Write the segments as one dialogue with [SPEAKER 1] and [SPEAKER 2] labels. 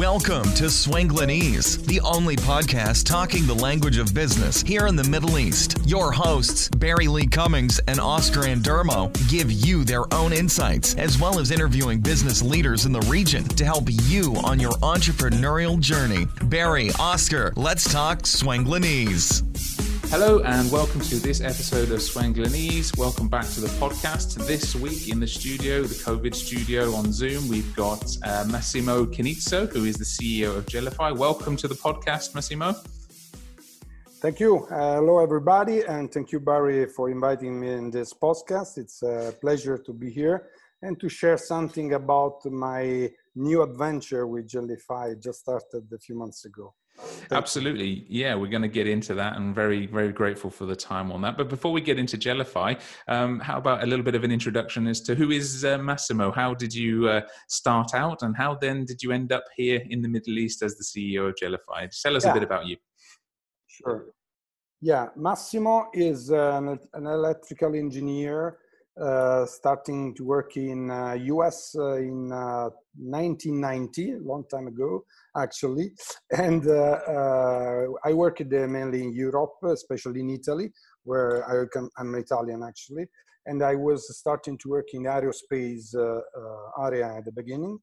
[SPEAKER 1] Welcome to Swanglinese, the only podcast talking the language of business here in the Middle East. Your hosts, Barry Lee Cummings and Oscar Andermo, give you their own insights as well as interviewing business leaders in the region to help you on your entrepreneurial journey. Barry, Oscar, let's talk Swanglinese.
[SPEAKER 2] Hello and welcome to this episode of Swanglinese. Welcome back to the podcast. This week in the studio, the COVID studio on Zoom, we've got uh, Massimo Canizzo, who is the CEO of Gellify. Welcome to the podcast, Massimo.
[SPEAKER 3] Thank you. Uh, hello, everybody, and thank you, Barry, for inviting me in this podcast. It's a pleasure to be here and to share something about my new adventure with Gellify just started a few months ago.
[SPEAKER 2] Absolutely. Yeah, we're going to get into that and very, very grateful for the time on that. But before we get into Gellify, um, how about a little bit of an introduction as to who is uh, Massimo? How did you uh, start out and how then did you end up here in the Middle East as the CEO of Gellify? Tell us yeah. a bit about you.
[SPEAKER 3] Sure. Yeah, Massimo is an, an electrical engineer starting to work in uh, US uh, in 1990, uh, a long time ago, actually. And uh, uh, I worked mainly in Europe, especially in Italy, where I am Italian actually. And I was starting to work in aerospace area at the beginning.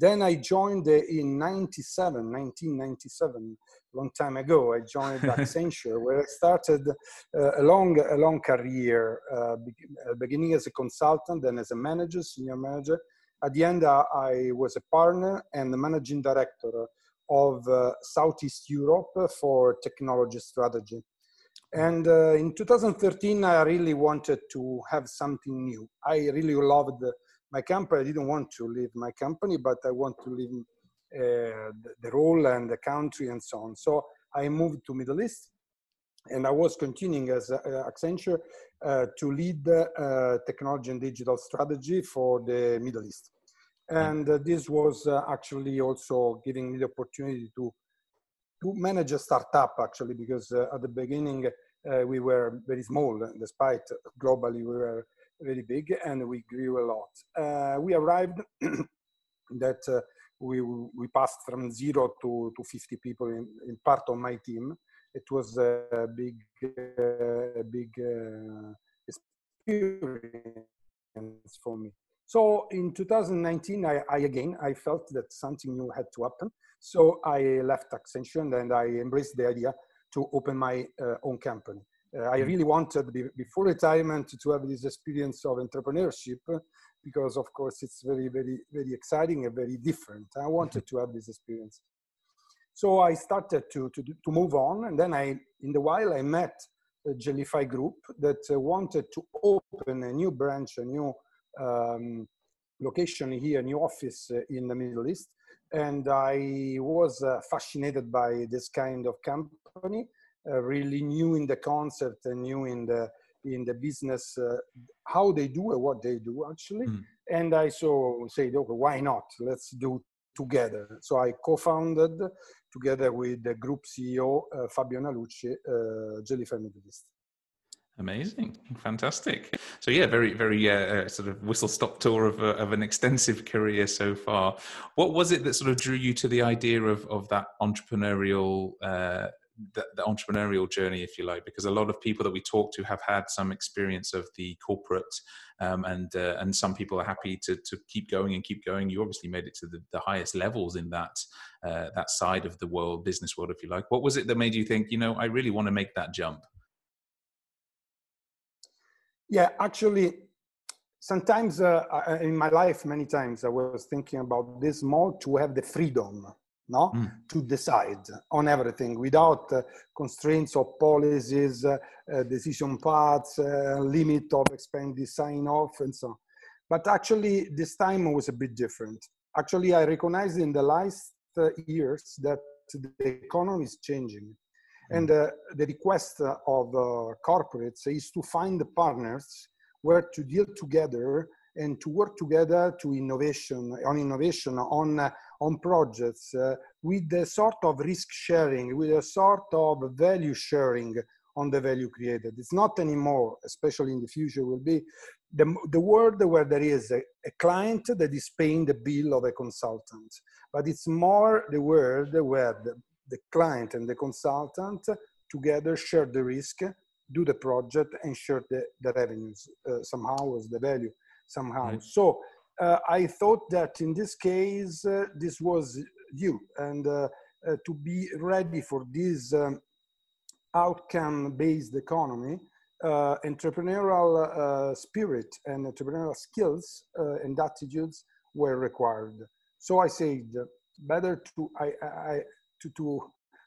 [SPEAKER 3] Then I joined in 97, 1997, long time ago. I joined Accenture, where I started uh, a long, a long career, uh, uh, beginning as a consultant, then as a manager, senior manager. At the end, uh, I was a partner and the managing director of uh, Southeast Europe for technology strategy. And uh, in 2013, I really wanted to have something new. I really loved my company. I didn't want to leave my company, but I want to leave uh, the role and the country and so on. So I moved to Middle East and I was continuing as uh, Accenture uh, to lead uh, technology and digital strategy for the Middle East. And uh, this was uh, actually also giving me the opportunity to, to manage a startup actually, because at the beginning we were very small, despite globally we were very big and we grew a lot. we arrived that we, we passed from zero to, to 50 people in, in part of my team. It was a big, uh, big uh, experience for me. So in 2019, I, I, again, I felt that something new had to happen. So I left Accenture and I embraced the idea to open my uh, own company. Uh, I mm. really wanted before retirement to have this experience of entrepreneurship because of course it's very, very, very exciting and very different. I wanted to have this experience. So I started to, to, to move on. And then I, in the while, I met a Gellify group that uh, wanted to open a new branch, a new um, location here, a new office uh, in the Middle East. And I was uh, fascinated by this kind of company, really new in the concept and new in the in the business uh, how they do and what they do actually mm. and i so said okay why not let's do together so i co-founded together with the group ceo uh, fabio nalucci uh, Gellify middle east
[SPEAKER 2] Amazing, fantastic. So yeah, very, very uh, uh, sort of whistle-stop tour of, uh, of an extensive career so far. What was it that sort of drew you to the idea of of that entrepreneurial uh, the, the, entrepreneurial journey, if you like, because a lot of people that we talk to have had some experience of the corporate, um, and uh, and some people are happy to to keep going and keep going. You obviously made it to the, the highest levels in that uh, that side of the world, business world, if you like. What was it that made you think, you know, I really want to make that jump?
[SPEAKER 3] Yeah, actually, sometimes uh, in my life, many times I was thinking about this more to have the freedom no? Mm. to decide on everything without uh, constraints of policies, uh, uh, decision paths, uh, limit of expanded sign off, and so on. But actually, this time was a bit different. Actually, I recognized in the last uh, years that the economy is changing. Mm. And uh, the request of corporates is to find the partners where to deal together and to work together to innovation on innovation on on projects uh, with a sort of risk sharing, with a sort of value sharing on the value created. It's not anymore, especially in the future, will be the, the world where there is a, a, client that is paying the bill of a consultant, but it's more the world where the, the client and the consultant together share the risk, do the project, and share the, the revenues uh, somehow as the value somehow. Right. So I thought that in this case, uh, this was you, and uh, uh, to be ready for this um, outcome-based economy, uh, entrepreneurial spirit and entrepreneurial skills and attitudes were required. So I said, better to I, I to to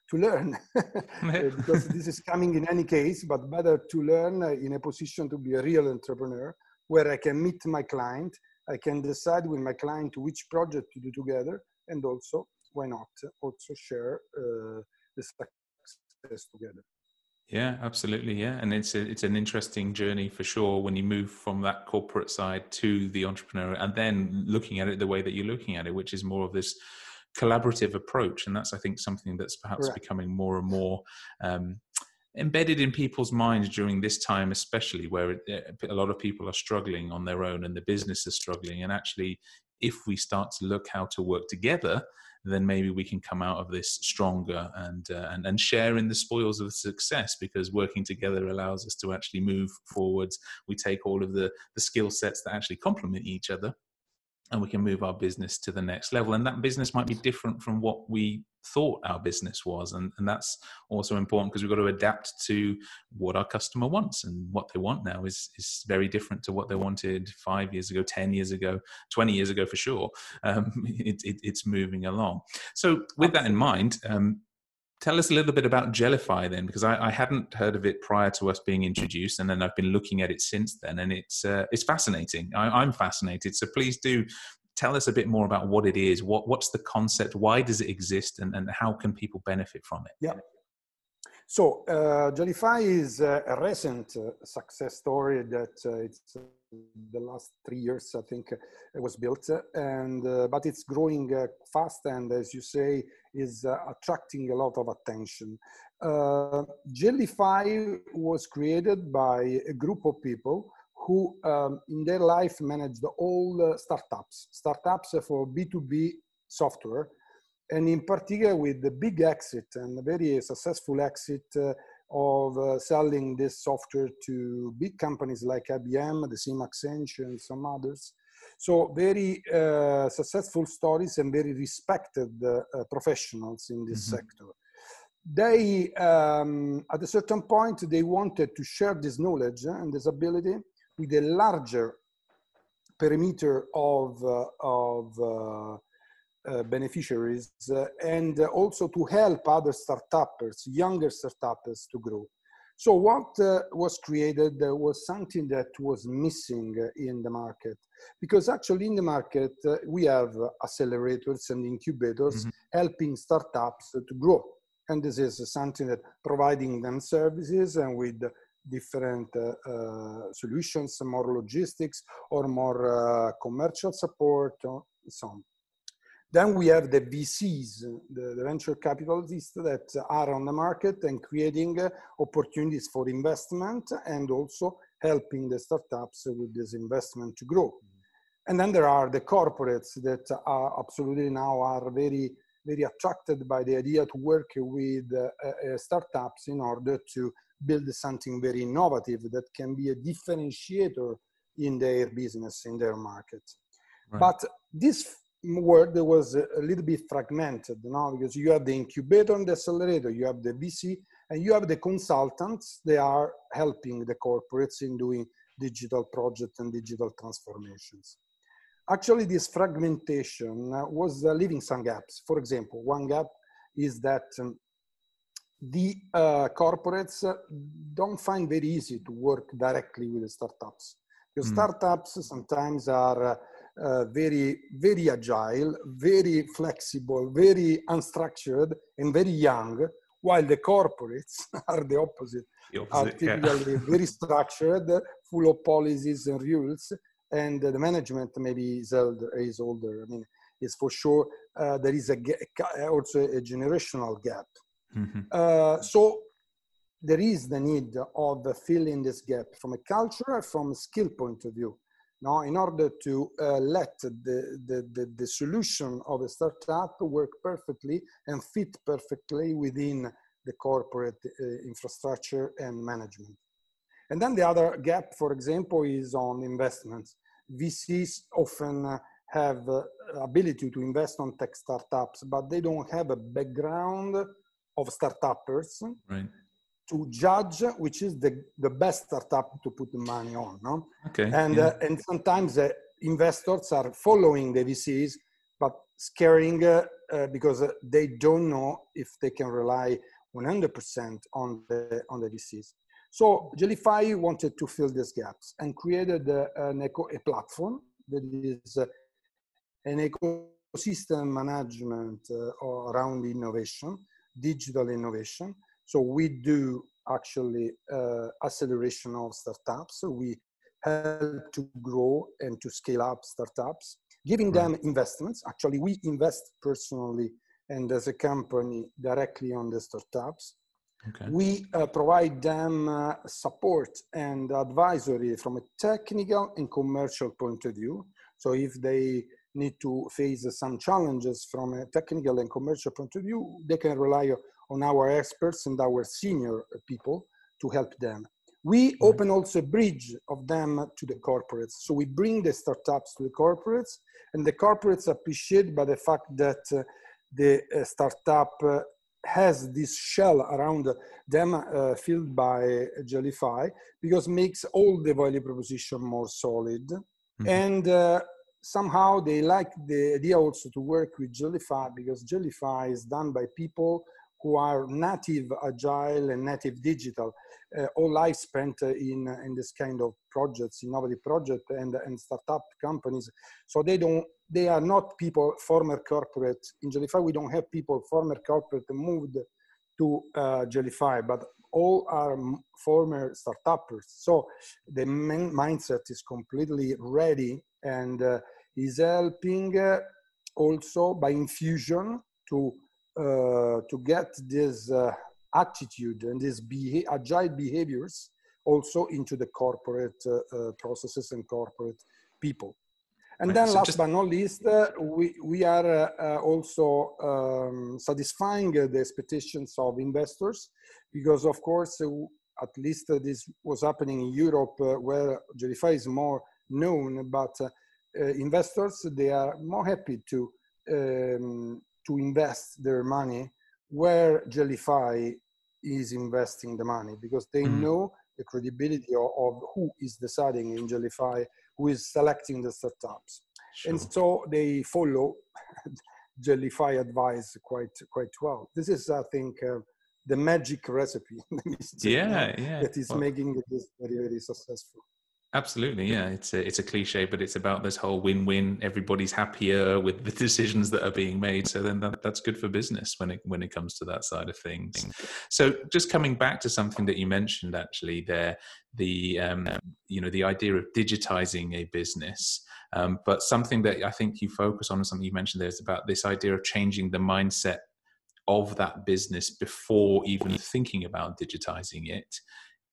[SPEAKER 3] to learn because this is coming in any case but better to learn in a position to be a real entrepreneur where i can meet my client i can decide with my client which project to do together and also why not also share uh, the success together.
[SPEAKER 2] Yeah absolutely yeah. And it's a, it's an interesting journey for sure when you move from that corporate side to the entrepreneur and then looking at it the way that you're looking at it which is more of this collaborative approach. And that's i think something that's perhaps right. becoming more and more um, embedded in people's minds during this time especially where eh, a lot of people are struggling on their own and the business is struggling. And actually if we start to look how to work together then maybe we can come out of this stronger and uh, and, and share in the spoils of success because working together allows us to actually move forwards. We take all of the the skill sets that actually complement each other and we can move our business to the next level. And that business might be different from what we thought our business was and, and that's also important because we've got to adapt to what our customer wants and what they want now is is very different to what they wanted five years ago 10 years ago 20 years ago for sure um, it, it, it's moving along so with that in mind um, tell us a little bit about Gellify then, because I, I, hadn't heard of it prior to us being introduced, and then I've been looking at it since then, and it's uh, it's fascinating. I, am fascinated. So please do tell us a bit more about what it is. What what's the concept? Why does it exist, and, and how can people benefit from it?
[SPEAKER 3] Yeah. So uh, is a recent uh, success story that uh, it's uh, the last three years, I think, uh, it was built, and uh, but it's growing fast, and as you say, is attracting a lot of attention. Uh, was created by a group of people who, um, in their life, managed all startups, startups for B2B software and in particular with the big exit and a very successful exit uh, of uh, selling this software to big companies like IBM, the same Accenture, and some others. So very uh, successful stories and very respected uh, uh, professionals in this mm-hmm. sector. They, um, at a certain point, they wanted to share this knowledge and this ability with a larger perimeter of, uh, of uh, beneficiaries uh, and also to help other startups, younger startups to grow. So what uh, was created was something that was missing in the market because actually in the market we have accelerators and incubators mm-hmm. helping startups to grow. And this is something that providing them services and with different uh, uh, solutions, more logistics or more uh, commercial support, or so on. Then we have the VCs, the, the, venture capitalists that are on the market and creating uh, opportunities for investment and also helping the startups with this investment to grow. And then there are the corporates that are absolutely now are very, very attracted by the idea to work with uh, uh, startups in order to build something very innovative that can be a differentiator in their business, in their market. Right. But this world was a little bit fragmented now because you have the incubator and the accelerator, you have the VC, and you have the consultants. They are helping the corporates in doing digital projects and digital transformations. Actually, this fragmentation was uh, leaving some gaps. For example, one gap is that um, the uh, corporates don't find very easy to work directly with the startups. Because mm. startups sometimes are uh, uh, very, very agile, very flexible, very unstructured, and very young, while the corporates are the opposite, the opposite are typically yeah. very structured, full of policies and rules, and the management maybe is older. Is older. I mean, it's for sure uh, there is a also a generational gap. Mm-hmm. Uh, so there is the need of filling this gap from a cultural, from a skill point of view. Now, in order to uh, let the, the, the, the, solution of a startup work perfectly and fit perfectly within the corporate uh, infrastructure and management. And then the other gap, for example, is on investments. VCs often have uh, ability to invest on tech startups, but they don't have a background of startuppers right. to judge which is the, the best startup to put the money on. No? Okay. And, yeah. uh, and sometimes uh, investors are following the VCs, but scaring uh, uh, because they don't know if they can rely 100% on the, on the VCs. So Gellify wanted to fill these gaps and created uh, an eco, a platform that is uh, an ecosystem management uh, around innovation, digital innovation. So we do actually uh, acceleration of startups. So we help to grow and to scale up startups, giving right. them investments. Actually, we invest personally and as a company directly on the startups. Okay. We uh, provide them uh, support and advisory from a technical and commercial point of view. So if they need to face some challenges from a technical and commercial point of view, they can rely on our experts and our senior people to help them. We open also a bridge of them to the corporates. So we bring the startups to the corporates, and the corporates appreciate by the fact that uh, the uh, startup uh, has this shell around them uh, filled by Gellify because makes all the value proposition more solid. Mm-hmm. And uh, somehow they like the idea also to work with Gellify because Gellify is done by people who are native agile and native digital. Uh, all life spent in, in this kind of projects, innovative project and, and startup companies. So they don't they are not people former corporate in Gellify. We don't have people former corporate moved to uh, Gellify, but all are former startuppers. So the main mindset is completely ready and uh, is helping uh, also by infusion to uh, to get this uh, attitude and these beha- agile behaviors also into the corporate uh, uh, processes and corporate people. And then so last just... but not least, uh, we, we are uh, uh, also um, satisfying the expectations of investors because of course, uh, at least uh, this was happening in Europe uh, where Gellify is more known, but investors, they are more happy to, um, to invest their money where Gellify is investing the money because they mm. know the credibility of, of, who is deciding in Gellify who is selecting the startups. Sure. And so they follow Gellify advice quite quite well. This is, I think, uh, the magic recipe.
[SPEAKER 2] yeah, yeah.
[SPEAKER 3] That is well, making this very very successful.
[SPEAKER 2] Absolutely, yeah. It's a it's a cliche, but it's about this whole win-win. Everybody's happier with the decisions that are being made. So then that, that's good for business when it when it comes to that side of things. So just coming back to something that you mentioned actually there, the um, you know the idea of digitizing a business, um, but something that I think you focus on and something you mentioned there is about this idea of changing the mindset of that business before even thinking about digitizing it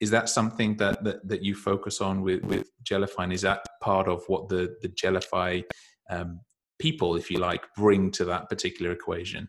[SPEAKER 2] is that something that, that, that you focus on with, with Gellify? And is that part of what the, the Gellify um, people, if you like, bring to that particular equation?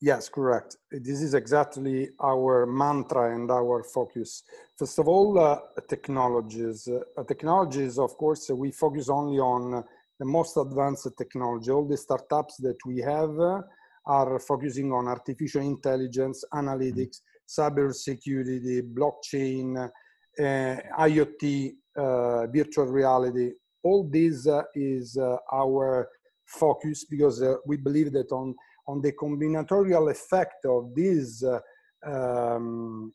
[SPEAKER 3] Yes, correct. This is exactly our mantra and our focus. First of all, uh, technologies. Uh, technologies, of course, we focus only on the most advanced technology. All the startups that we have uh, are focusing on artificial intelligence, analytics, cybersecurity, blockchain, uh, IoT, uh, virtual reality. All this uh, is uh, our focus because uh, we believe that on, on the combinatorial effect of this uh, um,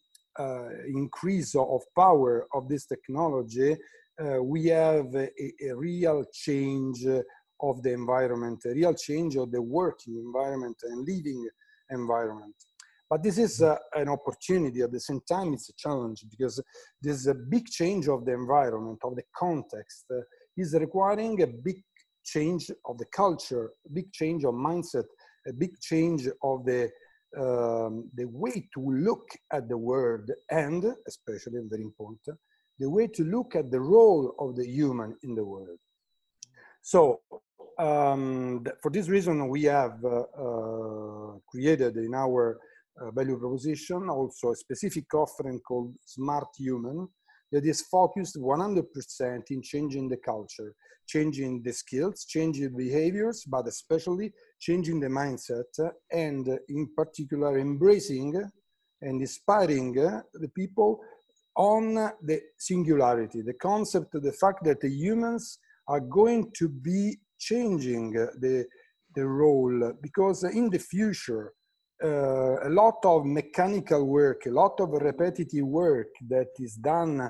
[SPEAKER 3] increase of power of this technology, we have a, a real change of the environment, a real change of the working environment and living environment. But this is uh, an opportunity. At the same time, it's a challenge because there's a big change of the environment, of the context, uh, is requiring a big change of the culture, big change of mindset, a big change of the um, the way to look at the world and, especially very important, the way to look at the role of the human in the world. So um, for this reason, we have uh, uh, created in our uh, value proposition also a specific offering called Smart Human that is focused 100% in changing the culture, changing the skills, changing behaviors, but especially changing the mindset and in particular embracing and inspiring the people on the singularity, the concept, the fact that the humans are going to be changing the, the role because in the future, uh, a lot of mechanical work, a lot of repetitive work that is done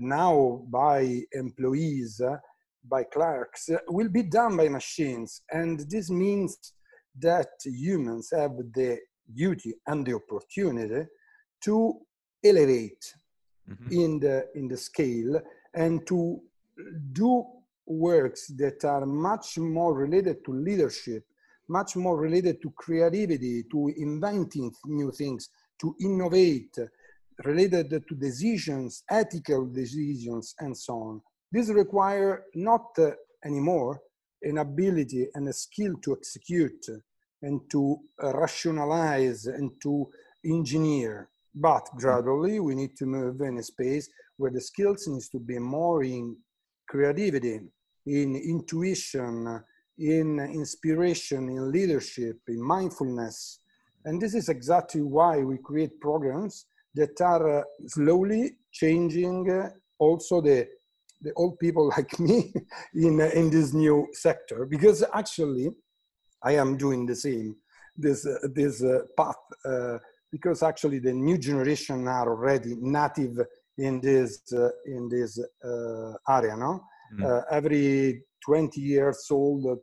[SPEAKER 3] now by employees, uh, by clerks, uh, will be done by machines. And this means that humans have the duty and the opportunity to elevate mm-hmm. in, the, in the scale and to do works that are much more related to leadership, much more related to creativity, to inventing new things, to innovate, related to decisions, ethical decisions, and so on. This require not uh, anymore an ability and a skill to execute and to uh, rationalize and to engineer. But gradually, we need to move in a space where the skills needs to be more in creativity, in intuition, in inspiration, in leadership, in mindfulness. And this is exactly why we create programs that are uh, slowly changing uh, also the, the old people like me in, uh, in this new sector. Because actually, I am doing the same, this, uh, this uh, path, uh, because actually the new generation are already native in this, in this area, no? Mm. Uh, every 20 years old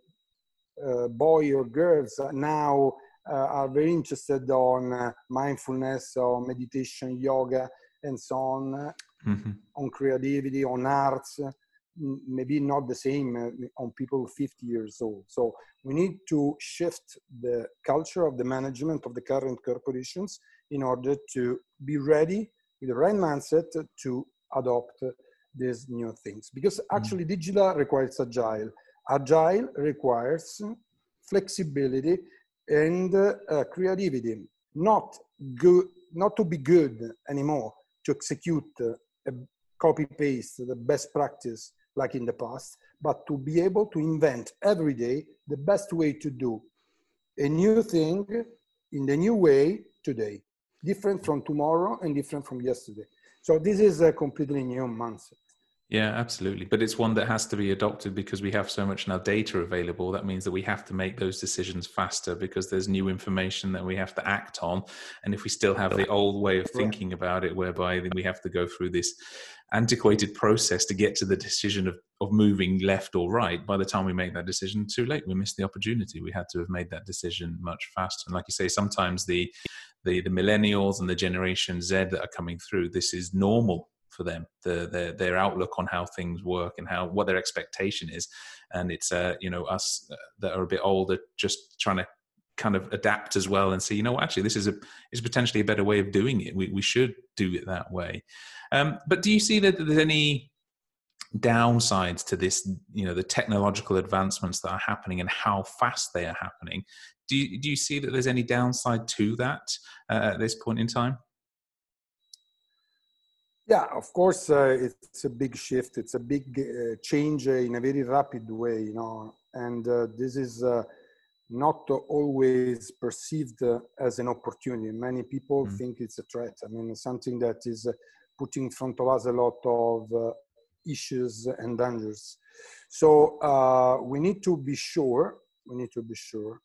[SPEAKER 3] uh, boy or girls now uh, are very interested on mindfulness or meditation, yoga, and so on, mm-hmm. on creativity, on arts maybe not the same uh, on people 50 years old. So we need to shift the culture of the management of the current corporations in order to be ready with the right mindset to adopt these new things because mm. actually digital requires agile agile requires flexibility and uh, creativity. Not good not to be good anymore to execute uh, a copy paste the best practice like in the past but to be able to invent every day the best way to do a new thing in the new way today. Different from tomorrow and different from yesterday. So this is a completely new mindset
[SPEAKER 2] yeah, absolutely. But it's one that has to be adopted because we have so much now data available. That means that we have to make those decisions faster because there's new information that we have to act on. And if we still have the old way of thinking about it, whereby then we have to go through this antiquated process to get to the decision of, of moving left or right, by the time we make that decision, too late. We missed the opportunity. We had to have made that decision much faster. And like you say, sometimes the the, the millennials and the generation Z that are coming through, this is normal for them, the, their their outlook on how things work and how what their expectation is, and it's uh, you know us uh, that are a bit older just trying to kind of adapt as well and say, you know, actually this is a is potentially a better way of doing it. We we should do it that way. Um, but do you see that there's any downsides to this you know the technological advancements that are happening and how fast they are happening do you, do you see that there's any downside to that uh, at this point in time
[SPEAKER 3] yeah, of course, uh, it's a big shift. It's a big uh, change in a very rapid way, you know, and uh, this is uh, not always perceived uh, as an opportunity. Many people mm. think it's a threat. I mean, something that is uh, putting in front of us a lot of issues and dangers. So we need to be sure. We need to be sure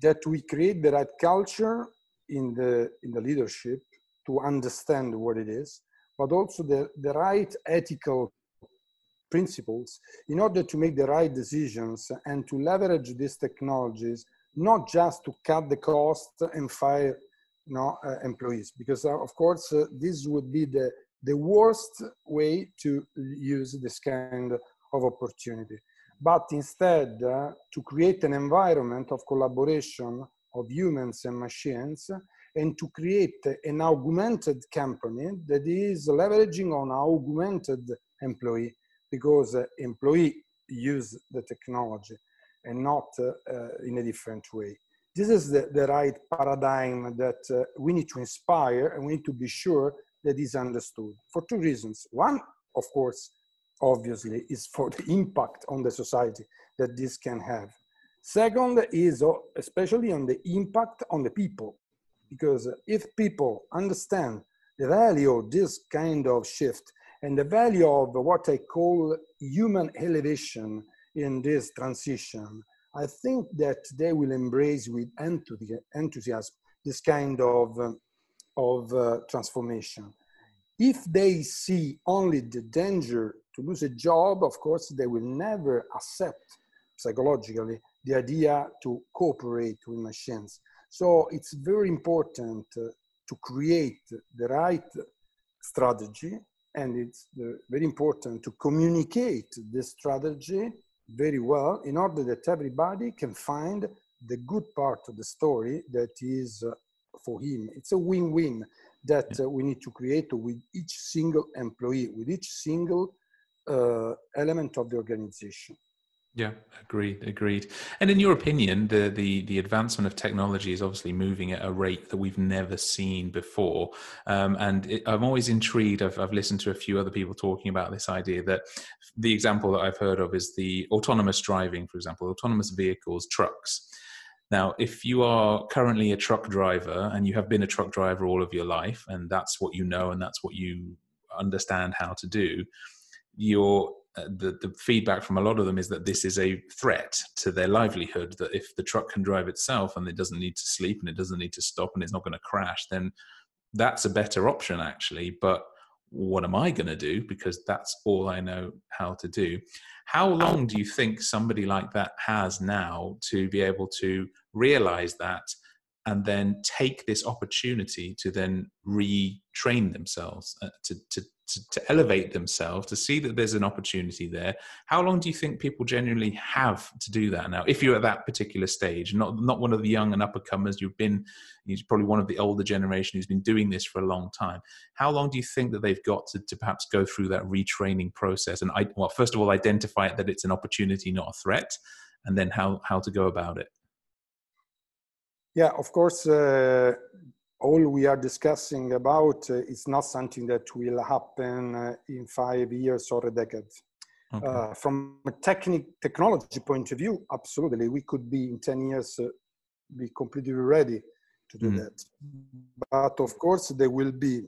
[SPEAKER 3] that we create the right culture in the in the leadership to understand what it is but also the, the right ethical principles in order to make the right decisions and to leverage these technologies, not just to cut the cost and fire you know, uh, employees, because uh, of course uh, this would be the, the worst way to use this kind of opportunity. But instead, uh, to create an environment of collaboration, of humans and machines and to create an augmented company that is leveraging on augmented employee because uh, employee use the technology and not uh, uh, in a different way. This is the, the right paradigm that uh, we need to inspire and we need to be sure that is understood for two reasons. One, of course, obviously, is for the impact on the society that this can have. Second is especially on the impact on the people, because if people understand the value of this kind of shift and the value of what I call human elevation in this transition, I think that they will embrace with enthusiasm this kind of, of uh, transformation. If they see only the danger to lose a job, of course, they will never accept psychologically the idea to cooperate with machines. So it's very important uh, to create the right strategy and it's very important to communicate this strategy very well in order that everybody can find the good part of the story that is uh, for him. It's a win-win that uh, we need to create with each single employee, with each single uh, element of the organization.
[SPEAKER 2] Yeah, agreed, agreed. And in your opinion, the, the the advancement of technology is obviously moving at a rate that we've never seen before. Um, and it, I'm always intrigued. I've, I've listened to a few other people talking about this idea that the example that I've heard of is the autonomous driving, for example, autonomous vehicles, trucks. Now, if you are currently a truck driver and you have been a truck driver all of your life, and that's what you know and that's what you understand how to do, your uh, the, the feedback from a lot of them is that this is a threat to their livelihood that if the truck can drive itself and it doesn't need to sleep and it doesn't need to stop and it's not going to crash then that's a better option actually. But what am i going to do? Because that's all i know how to do. How long do you think somebody like that has now to be able to realize that and then take this opportunity to then retrain themselves uh, to, to to, to elevate themselves, to see that there's an opportunity there. How long do you think people genuinely have to do that now? If you're at that particular stage, not not one of the young and uppercomers, you've been you're probably one of the older generation who's been doing this for a long time. How long do you think that they've got to, to perhaps go through that retraining process? And I, well, first of all, identify that it's an opportunity, not a threat, and then how how to go about it.
[SPEAKER 3] Yeah, of course. Uh, all we are discussing about uh, is not something that will happen uh, in five years or a decade. Okay. Uh, from a technic, technology point of view, absolutely, we could be in 10 years uh, be completely ready to do mm. that. But of course, there will be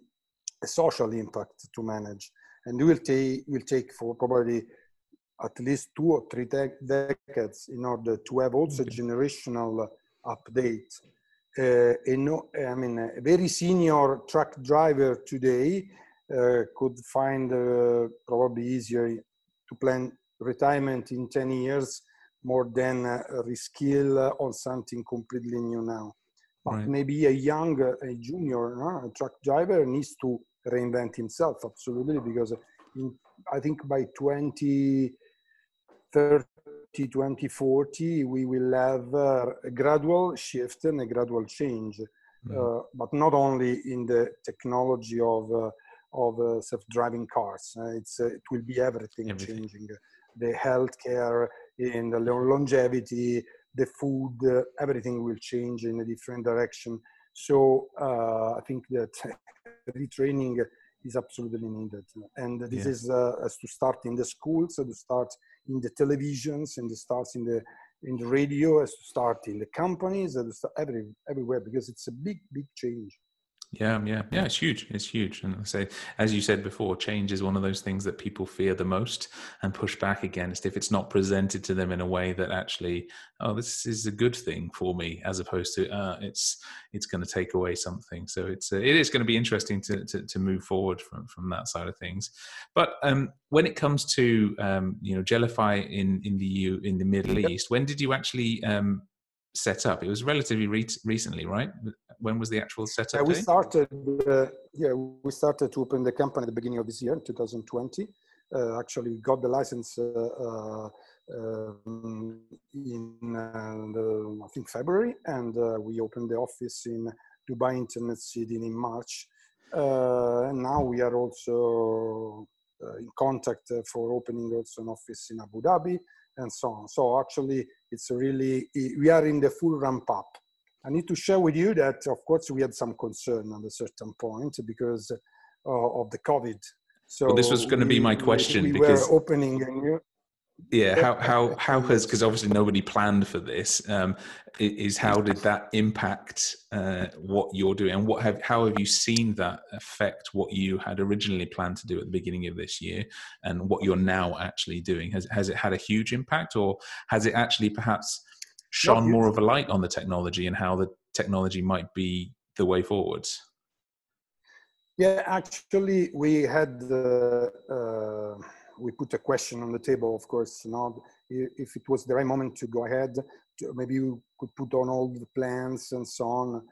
[SPEAKER 3] a social impact to manage, and it will take will take for probably at least two or three de- decades in order to have also okay. generational update uh, a no, I mean, a very senior truck driver today uh, could find uh, probably easier to plan retirement in 10 years more than uh, reskill on something completely new now. But right. maybe a young, a junior no, a truck driver needs to reinvent himself, absolutely, because in, I think by 2030, 2040, we will have uh, a gradual shift and a gradual change, mm-hmm. uh, but not only in the technology of uh, of uh, self-driving cars. Uh, it's uh, it will be everything, everything, changing, the healthcare, in the longevity, the food, everything will change in a different direction. So I think that retraining is absolutely needed, and this yeah. is as to start in the schools, so to start in the televisions and it starts in the in the radio as to start in the companies and every everywhere because it's a big big change
[SPEAKER 2] yeah, yeah, yeah. It's huge. It's huge. And I say, as you said before, change is one of those things that people fear the most and push back against if it's not presented to them in a way that actually, oh, this is a good thing for me, as opposed to uh, it's it's going to take away something. So it's uh, it is going to be interesting to, to, to move forward from from that side of things. But um, when it comes to um, you know Gellify in in the EU in the Middle East, when did you actually um, set up? It was relatively re- recently, right? When was the actual setup?
[SPEAKER 3] Yeah, we started. Uh, yeah, we started to open the company at the beginning of this year, in 2020. Uh, actually, got the license uh, uh, um, in the, I think February, and we opened the office in Dubai Internet City in March. and now we are also in contact for opening also an office in Abu Dhabi and so on. So actually, it's really we are in the full ramp up. I need to share with you that, of course, we had some concern at a certain point because uh, of the COVID.
[SPEAKER 2] So well, this was going to be my question
[SPEAKER 3] we, we
[SPEAKER 2] because
[SPEAKER 3] were opening a new.
[SPEAKER 2] Yeah, how how how has because obviously nobody planned for this. Um, is how did that impact uh, what you're doing, and what have how have you seen that affect what you had originally planned to do at the beginning of this year, and what you're now actually doing? Has has it had a huge impact, or has it actually perhaps shone more of a light on the technology and how the technology might be the way forwards?
[SPEAKER 3] Yeah, actually, we had uh, uh, we put a question on the table. Of course, you know, if it was the right moment to go ahead, to, maybe you could put on all the plans and so on.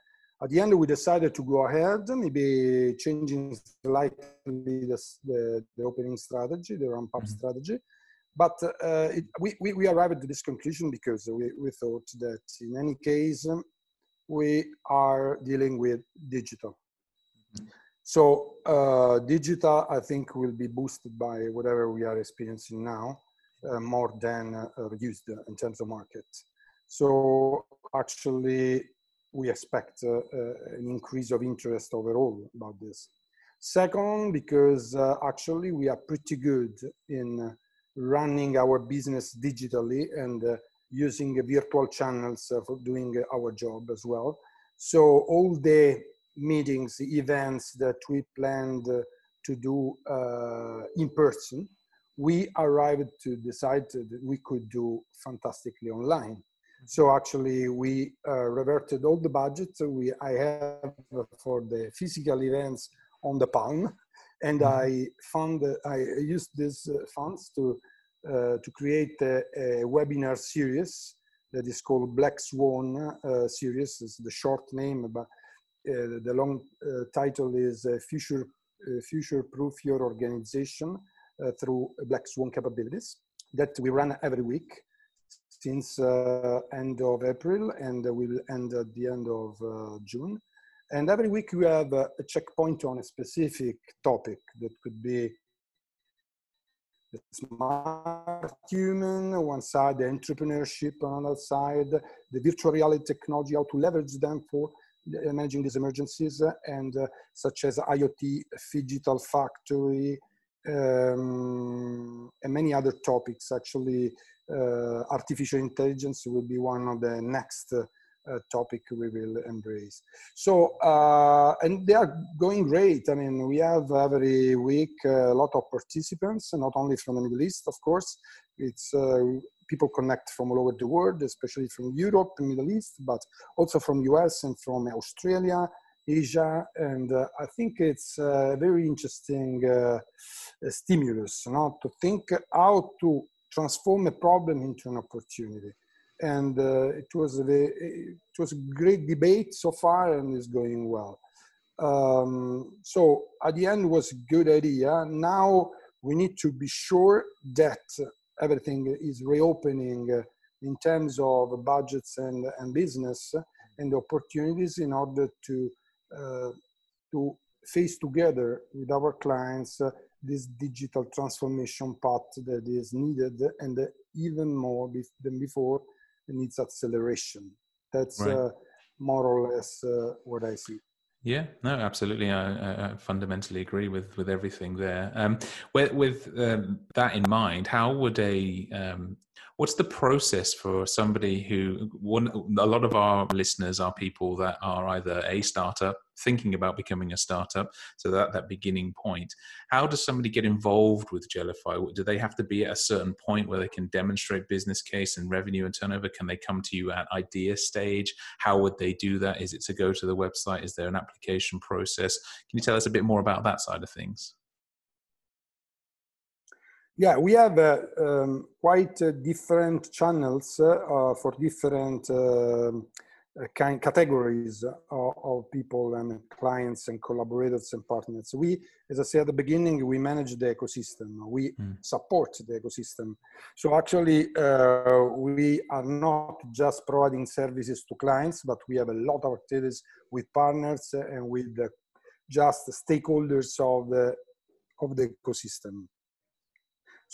[SPEAKER 3] At the end, we decided to go ahead, maybe changing slightly the, the, the opening strategy, the ramp-up mm-hmm. strategy. But uh, it, we, we, we arrived at this conclusion because we, we thought that in any case, we are dealing with digital. Mm-hmm. So uh, digital, I think, will be boosted by whatever we are experiencing now, uh, more than uh, reduced in terms of market. So actually, we expect uh, uh, an increase of interest overall about this. Second, because uh, actually we are pretty good in running our business digitally and using virtual channels for doing our job as well. So all the meetings, events that we planned to do uh, in person, we arrived to decide that we could do fantastically online. So actually, we uh, reverted all the budget we I have for the physical events on the Palm, and mm-hmm. I found I used these uh, funds to uh, to create a, a, webinar series that is called Black Swan uh, series. Is the short name, but uh, the long uh, title is uh, Future Future Proof Your Organization through Black Swan capabilities that we run every week since end of April and will end at the end of June. And every week we have a, a checkpoint on a specific topic that could be the smart human on one side, the entrepreneurship on another side, the virtual reality technology, how to leverage them for managing these emergencies and uh, such as IoT, digital factory, um, and many other topics. Actually, uh, artificial intelligence will be one of the next uh, topic we will embrace. So, uh, and they are going great. I mean, we have every week a lot of participants, not only from the Middle East, of course. It's uh, people connect from all over the world, especially from Europe and Middle East, but also from US and from Australia, Asia, and uh, I think it's a very interesting uh, stimulus, you know, to think how to transform a problem into an opportunity. And uh, it was a it was a great debate so far, and is going well. Um, so at the end, was a good idea. Now we need to be sure that everything is reopening uh, in terms of budgets and, and business and opportunities in order to uh, to face together with our clients uh, this digital transformation path that is needed and even more than before needs acceleration that's right. uh, more or less uh, what i see
[SPEAKER 2] yeah, no, absolutely. I, I, fundamentally agree with with everything there. Um, with, with um, that in mind, how would a um, what's the process for somebody who one a lot of our listeners are people that are either a startup thinking about becoming a startup so that that beginning point. How does somebody get involved with Gellify do they have to be at a certain point where they can demonstrate business case and revenue and turnover? Can they come to you at idea stage? How would they do that? Is it to go to the website? Is there an application process? Can you tell us a bit more about that side of things
[SPEAKER 3] yeah, we have uh, um, quite uh, different channels uh, for different um, uh, kind categories of, of, people and clients and collaborators and partners. We, as I said at the beginning, we manage the ecosystem. We mm. support the ecosystem. So actually, uh, we are not just providing services to clients, but we have a lot of activities with partners and with just stakeholders of the of the ecosystem.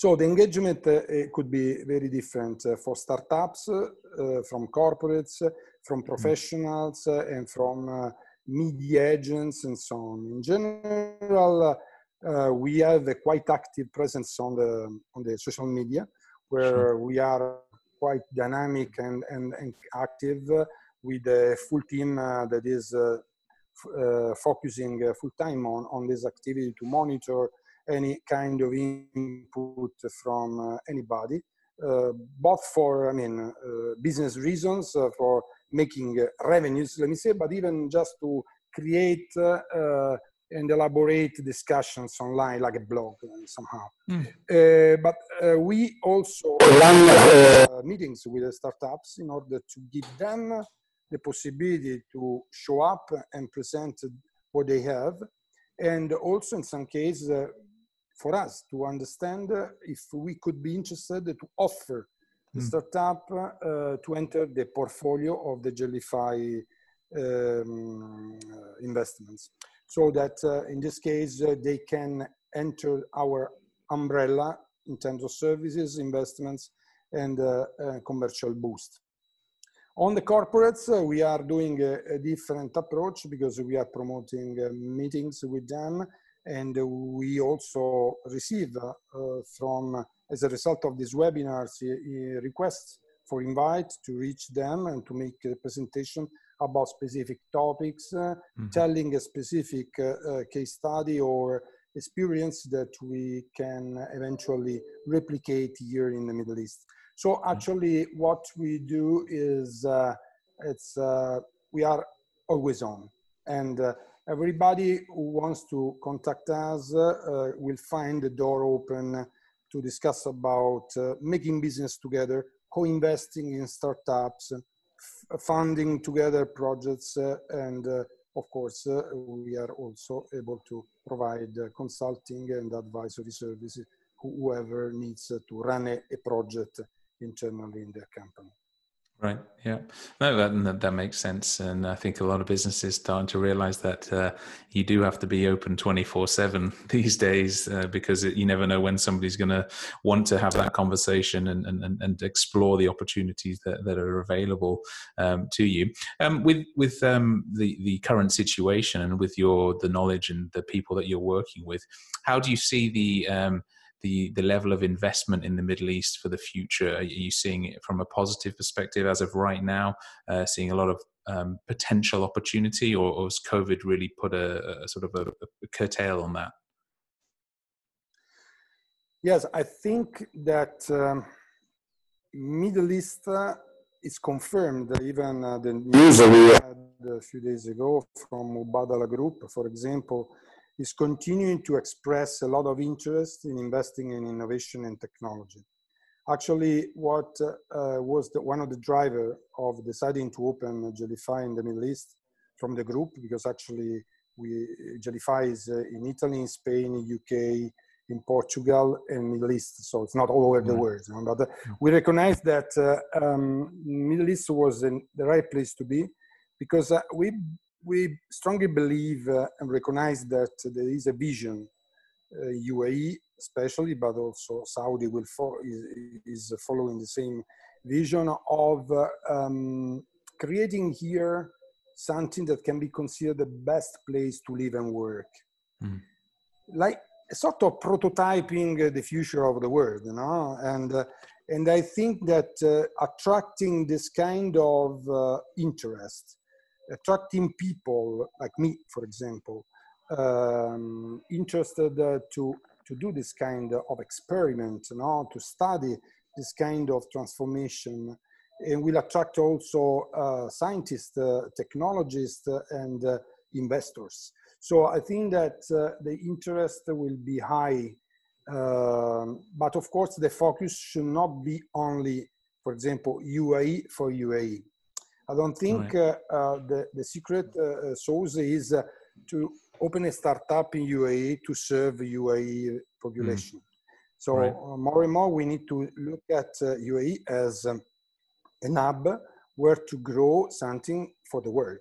[SPEAKER 3] So the engagement uh, could be very different uh, for startups, uh, from corporates, from professionals, and from media agents and so on. In general, uh, we have a quite active presence on the on the social media, where sure. we are quite dynamic and, and, and active with a full team uh, that is uh, focusing full time on, on this activity to monitor any kind of input from uh, anybody, uh, both for, I mean, uh, business reasons, for making revenues, let me say, but even just to create and elaborate discussions online like a blog somehow. Mm. Uh, but uh, we also run uh, meetings with the startups in order to give them the possibility to show up and present what they have. And also in some cases, for us to understand if we could be interested to offer the mm. startup uh, to enter the portfolio of the Gellify um, investments. So that uh, in this case, uh, they can enter our umbrella in terms of services, investments, and uh, uh, commercial boost. On the corporates, uh, we are doing a, a, different approach because we are promoting meetings with them and we also receive uh, from, as a result of these webinars, requests for invite to reach them and to make a presentation about specific topics, uh, mm -hmm. telling a specific uh, uh, case study or experience that we can eventually replicate here in the Middle East. So mm-hmm. actually what we do is uh, it's, uh, we are always on. And everybody who wants to contact us uh, will find the door open to discuss about uh, making business together, co-investing in startups, funding together projects, uh, and uh, of course, uh, we are also able to provide uh, consulting and advisory services whoever needs to run a, a project internally in their company.
[SPEAKER 2] Right. Yeah. No, that, that makes sense, and I think a lot of businesses starting to realize that uh, you do have to be open twenty four seven these days uh, because it, you never know when somebody's going to want to have that conversation and, and, and explore the opportunities that, that are available um, to you. Um, with with um, the the current situation and with your the knowledge and the people that you're working with, how do you see the um, the the level of investment in the Middle East for the future? Are you seeing it from a positive perspective as of right now? Uh, seeing a lot of um, potential opportunity, or, or, has COVID really put a, a sort of a, a, curtail on that?
[SPEAKER 3] Yes, I think that um, Middle East uh, is confirmed. Even uh, the news we had a few days ago from Mubadala Group, for example, is continuing to express a lot of interest in investing in innovation and technology. Actually, what uh, was the, one of the driver of deciding to open Gellify in the Middle East from the group, because actually we Gellify is uh, in Italy, in Spain, in UK, in Portugal, and Middle East. So it's not all over the world. You know, but uh, we recognize that uh, um, Middle East was in the right place to be because uh, we we strongly believe uh, and recognize that there is a vision, uh, UAE especially, but also Saudi will fo- is, is, following the same vision of uh, um, creating here something that can be considered the best place to live and work. Mm. Like sort of prototyping the future of the world, you know, and uh, and I think that uh, attracting this kind of uh, interest attracting people like me, for example, um, interested uh, to to do this kind of experiment, you know, to study this kind of transformation, and will attract also uh, scientists, uh, technologists, and uh, investors. So I think that uh, the interest will be high, um, but of course the focus should not be only, for example, UAE for UAE I don't think right. uh, uh, the, the secret uh, sauce is to open a startup in UAE to serve UAE population. Mm. So right. more and more we need to look at UAE as um, an hub where to grow something for the world.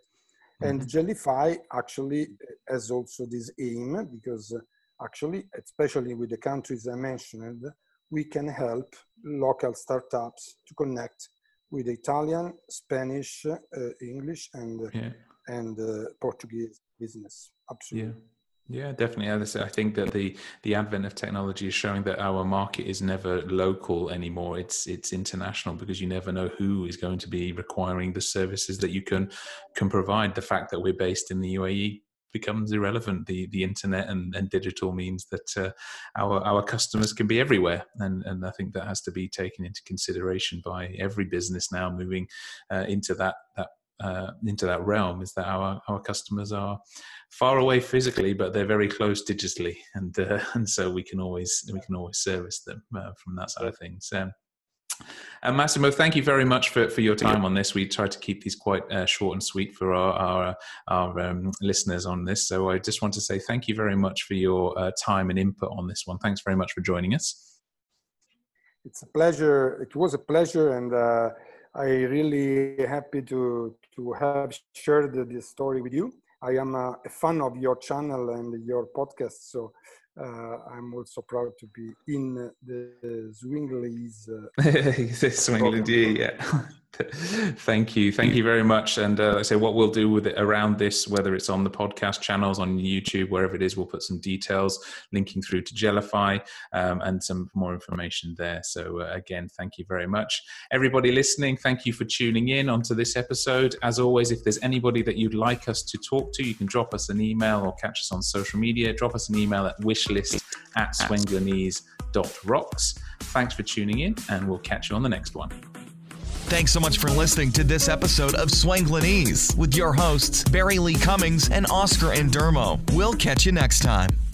[SPEAKER 3] Mm-hmm. And Gellify actually has also this aim because actually, especially with the countries I mentioned, we can help local startups to connect with Italian, Spanish, uh, English, and yeah. and uh, Portuguese business. Absolutely.
[SPEAKER 2] Yeah. Yeah, definitely. I think that the the advent of technology is showing that our market is never local anymore. It's it's international because you never know who is going to be requiring the services that you can can provide. The fact that we're based in the UAE becomes irrelevant. The the internet and, and digital means that uh, our our customers can be everywhere, and and I think that has to be taken into consideration by every business now moving uh, into that that uh, into that realm is that our our customers are far away physically, but they're very close digitally, and uh, and so we can always we can always service them uh, from that side of things. Um, and Massimo, thank you very much for, for your time on this. We try to keep these quite uh, short and sweet for our our, our um, listeners on this. So I just want to say thank you very much for your uh, time and input on this one. Thanks very much for joining us.
[SPEAKER 3] It's a pleasure. It was a pleasure, and uh, I really happy to to have shared this story with you. I am a, a fan of your channel and your podcast, so uh, I'm also proud to be in the Zwinglies. Uh,
[SPEAKER 2] the Zwingli, yeah. Thank you. Thank you very much. And uh, I say what we'll do with it around this, whether it's on the podcast channels, on YouTube, wherever it is, we'll put some details linking through to Gellify um, and some more information there. So, uh, again, thank you very much. Everybody listening, thank you for tuning in onto this episode. As always, if there's anybody that you'd like us to talk to, you can drop us an email or catch us on social media. Drop us an email at wishlist at swenglinese.rocks. Thanks for tuning in, and we'll catch you on the next one.
[SPEAKER 1] Thanks so much for listening to this episode of Swanglinese with your hosts, Barry Lee Cummings and Oscar Endermo. We'll catch you next time.